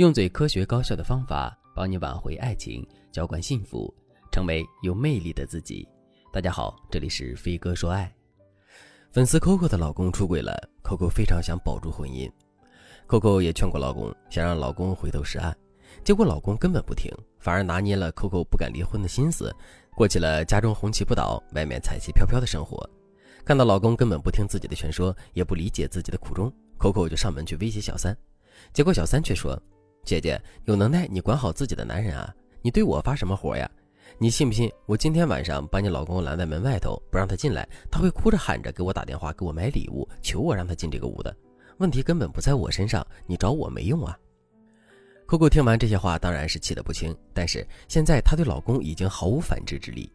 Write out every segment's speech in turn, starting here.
用最科学高效的方法帮你挽回爱情，浇灌幸福，成为有魅力的自己。大家好，这里是飞哥说爱。粉丝 Coco 的老公出轨了，Coco 非常想保住婚姻。Coco 也劝过老公，想让老公回头是岸，结果老公根本不听，反而拿捏了 Coco 不敢离婚的心思，过起了家中红旗不倒，外面彩旗飘飘的生活。看到老公根本不听自己的劝说，也不理解自己的苦衷，Coco 就上门去威胁小三。结果小三却说：“姐姐有能耐，你管好自己的男人啊！你对我发什么火呀？你信不信我今天晚上把你老公拦在门外头，不让他进来，他会哭着喊着给我打电话，给我买礼物，求我让他进这个屋的。问题根本不在我身上，你找我没用啊！”Coco 听完这些话，当然是气得不轻，但是现在她对老公已经毫无反制之力。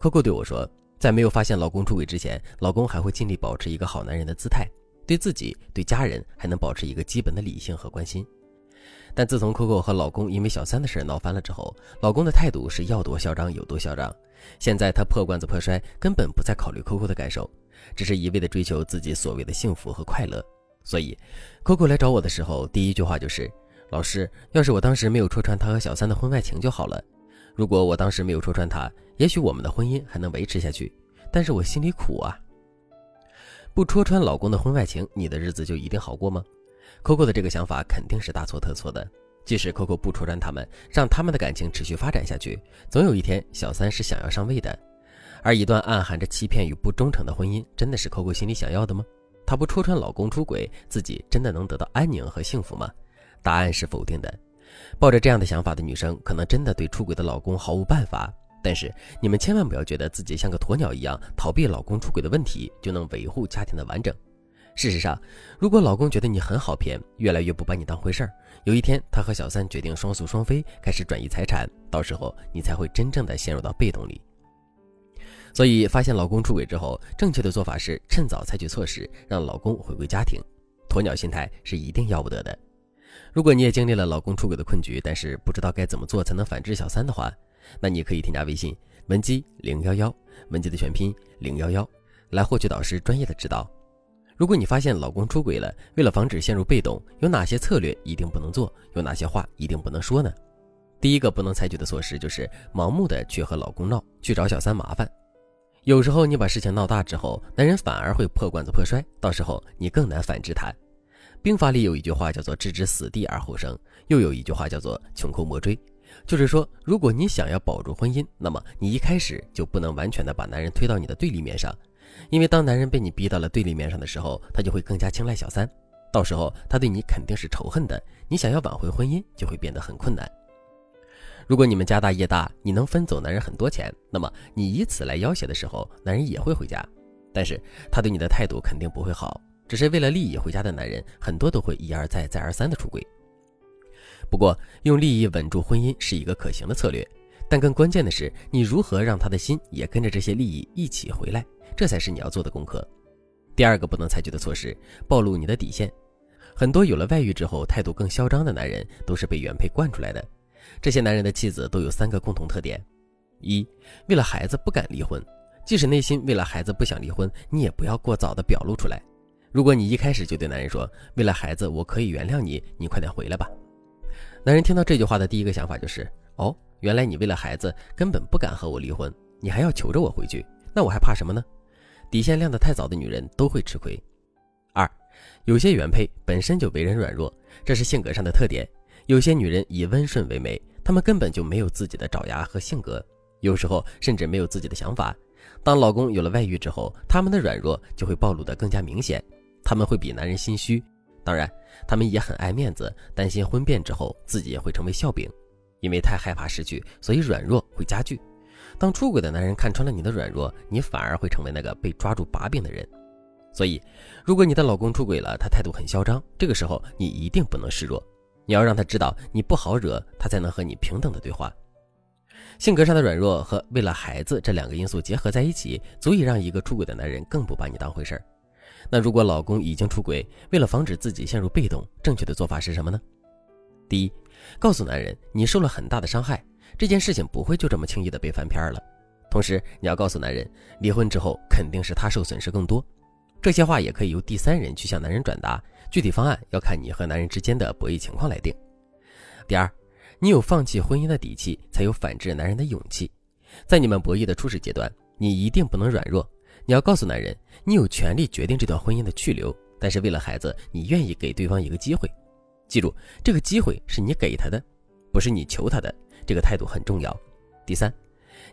Coco 对我说。在没有发现老公出轨之前，老公还会尽力保持一个好男人的姿态，对自己、对家人还能保持一个基本的理性和关心。但自从 Coco 和老公因为小三的事闹翻了之后，老公的态度是要多嚣张有多嚣张。现在他破罐子破摔，根本不再考虑 Coco 的感受，只是一味的追求自己所谓的幸福和快乐。所以，Coco 来找我的时候，第一句话就是：“老师，要是我当时没有戳穿他和小三的婚外情就好了。”如果我当时没有戳穿他，也许我们的婚姻还能维持下去。但是我心里苦啊。不戳穿老公的婚外情，你的日子就一定好过吗？Coco 的这个想法肯定是大错特错的。即使 Coco 不戳穿他们，让他们的感情持续发展下去，总有一天小三是想要上位的。而一段暗含着欺骗与不忠诚的婚姻，真的是 Coco 心里想要的吗？她不戳穿老公出轨，自己真的能得到安宁和幸福吗？答案是否定的。抱着这样的想法的女生，可能真的对出轨的老公毫无办法。但是你们千万不要觉得自己像个鸵鸟一样逃避老公出轨的问题，就能维护家庭的完整。事实上，如果老公觉得你很好骗，越来越不把你当回事儿，有一天他和小三决定双宿双飞，开始转移财产，到时候你才会真正的陷入到被动里。所以，发现老公出轨之后，正确的做法是趁早采取措施，让老公回归家庭。鸵鸟心态是一定要不得的。如果你也经历了老公出轨的困局，但是不知道该怎么做才能反制小三的话，那你可以添加微信文姬零幺幺，文姬的全拼零幺幺，来获取导师专业的指导。如果你发现老公出轨了，为了防止陷入被动，有哪些策略一定不能做？有哪些话一定不能说呢？第一个不能采取的措施就是盲目的去和老公闹，去找小三麻烦。有时候你把事情闹大之后，男人反而会破罐子破摔，到时候你更难反制他。兵法里有一句话叫做置之死地而后生，又有一句话叫做穷寇莫追。就是说，如果你想要保住婚姻，那么你一开始就不能完全的把男人推到你的对立面上，因为当男人被你逼到了对立面上的时候，他就会更加青睐小三，到时候他对你肯定是仇恨的，你想要挽回婚姻就会变得很困难。如果你们家大业大，你能分走男人很多钱，那么你以此来要挟的时候，男人也会回家，但是他对你的态度肯定不会好，只是为了利益回家的男人，很多都会一而再再而三的出轨。不过，用利益稳住婚姻是一个可行的策略，但更关键的是，你如何让他的心也跟着这些利益一起回来，这才是你要做的功课。第二个不能采取的措施，暴露你的底线。很多有了外遇之后态度更嚣张的男人，都是被原配惯出来的。这些男人的妻子都有三个共同特点：一，为了孩子不敢离婚，即使内心为了孩子不想离婚，你也不要过早的表露出来。如果你一开始就对男人说，为了孩子我可以原谅你，你快点回来吧。男人听到这句话的第一个想法就是：哦，原来你为了孩子根本不敢和我离婚，你还要求着我回去，那我还怕什么呢？底线亮得太早的女人都会吃亏。二，有些原配本身就为人软弱，这是性格上的特点。有些女人以温顺为美，她们根本就没有自己的爪牙和性格，有时候甚至没有自己的想法。当老公有了外遇之后，她们的软弱就会暴露得更加明显，她们会比男人心虚。当然，他们也很爱面子，担心婚变之后自己也会成为笑柄，因为太害怕失去，所以软弱会加剧。当出轨的男人看穿了你的软弱，你反而会成为那个被抓住把柄的人。所以，如果你的老公出轨了，他态度很嚣张，这个时候你一定不能示弱，你要让他知道你不好惹，他才能和你平等的对话。性格上的软弱和为了孩子这两个因素结合在一起，足以让一个出轨的男人更不把你当回事儿。那如果老公已经出轨，为了防止自己陷入被动，正确的做法是什么呢？第一，告诉男人你受了很大的伤害，这件事情不会就这么轻易的被翻篇了。同时，你要告诉男人，离婚之后肯定是他受损失更多。这些话也可以由第三人去向男人转达，具体方案要看你和男人之间的博弈情况来定。第二，你有放弃婚姻的底气，才有反制男人的勇气。在你们博弈的初始阶段，你一定不能软弱。你要告诉男人，你有权利决定这段婚姻的去留，但是为了孩子，你愿意给对方一个机会。记住，这个机会是你给他的，不是你求他的。这个态度很重要。第三，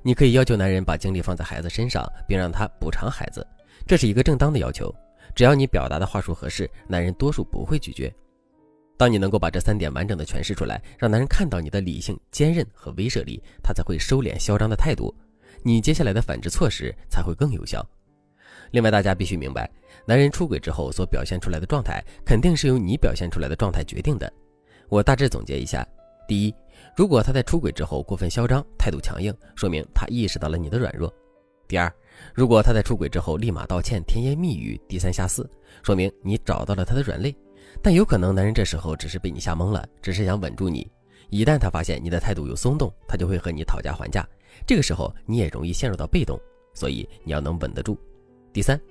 你可以要求男人把精力放在孩子身上，并让他补偿孩子，这是一个正当的要求。只要你表达的话术合适，男人多数不会拒绝。当你能够把这三点完整的诠释出来，让男人看到你的理性、坚韧和威慑力，他才会收敛嚣张的态度。你接下来的反制措施才会更有效。另外，大家必须明白，男人出轨之后所表现出来的状态，肯定是由你表现出来的状态决定的。我大致总结一下：第一，如果他在出轨之后过分嚣张、态度强硬，说明他意识到了你的软弱；第二，如果他在出轨之后立马道歉、甜言蜜语、低三下四，说明你找到了他的软肋。但有可能男人这时候只是被你吓懵了，只是想稳住你。一旦他发现你的态度有松动，他就会和你讨价还价。这个时候你也容易陷入到被动，所以你要能稳得住。第三，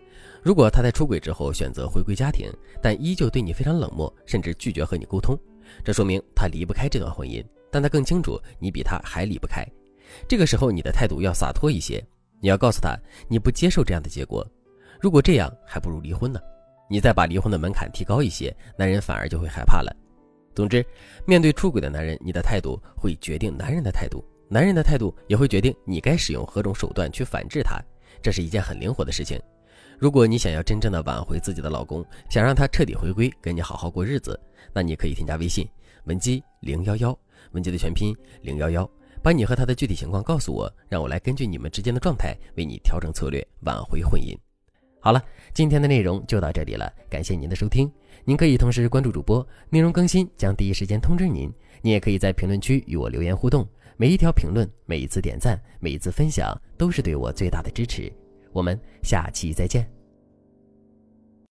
如果他在出轨之后选择回归家庭，但依旧对你非常冷漠，甚至拒绝和你沟通，这说明他离不开这段婚姻，但他更清楚你比他还离不开。这个时候你的态度要洒脱一些，你要告诉他你不接受这样的结果。如果这样，还不如离婚呢。你再把离婚的门槛提高一些，男人反而就会害怕了。总之，面对出轨的男人，你的态度会决定男人的态度，男人的态度也会决定你该使用何种手段去反制他。这是一件很灵活的事情。如果你想要真正的挽回自己的老公，想让他彻底回归跟你好好过日子，那你可以添加微信文姬零幺幺，文姬的全拼零幺幺，把你和他的具体情况告诉我，让我来根据你们之间的状态为你调整策略，挽回婚姻。好了，今天的内容就到这里了，感谢您的收听。您可以同时关注主播，内容更新将第一时间通知您。您也可以在评论区与我留言互动，每一条评论、每一次点赞、每一次分享，都是对我最大的支持。我们下期再见。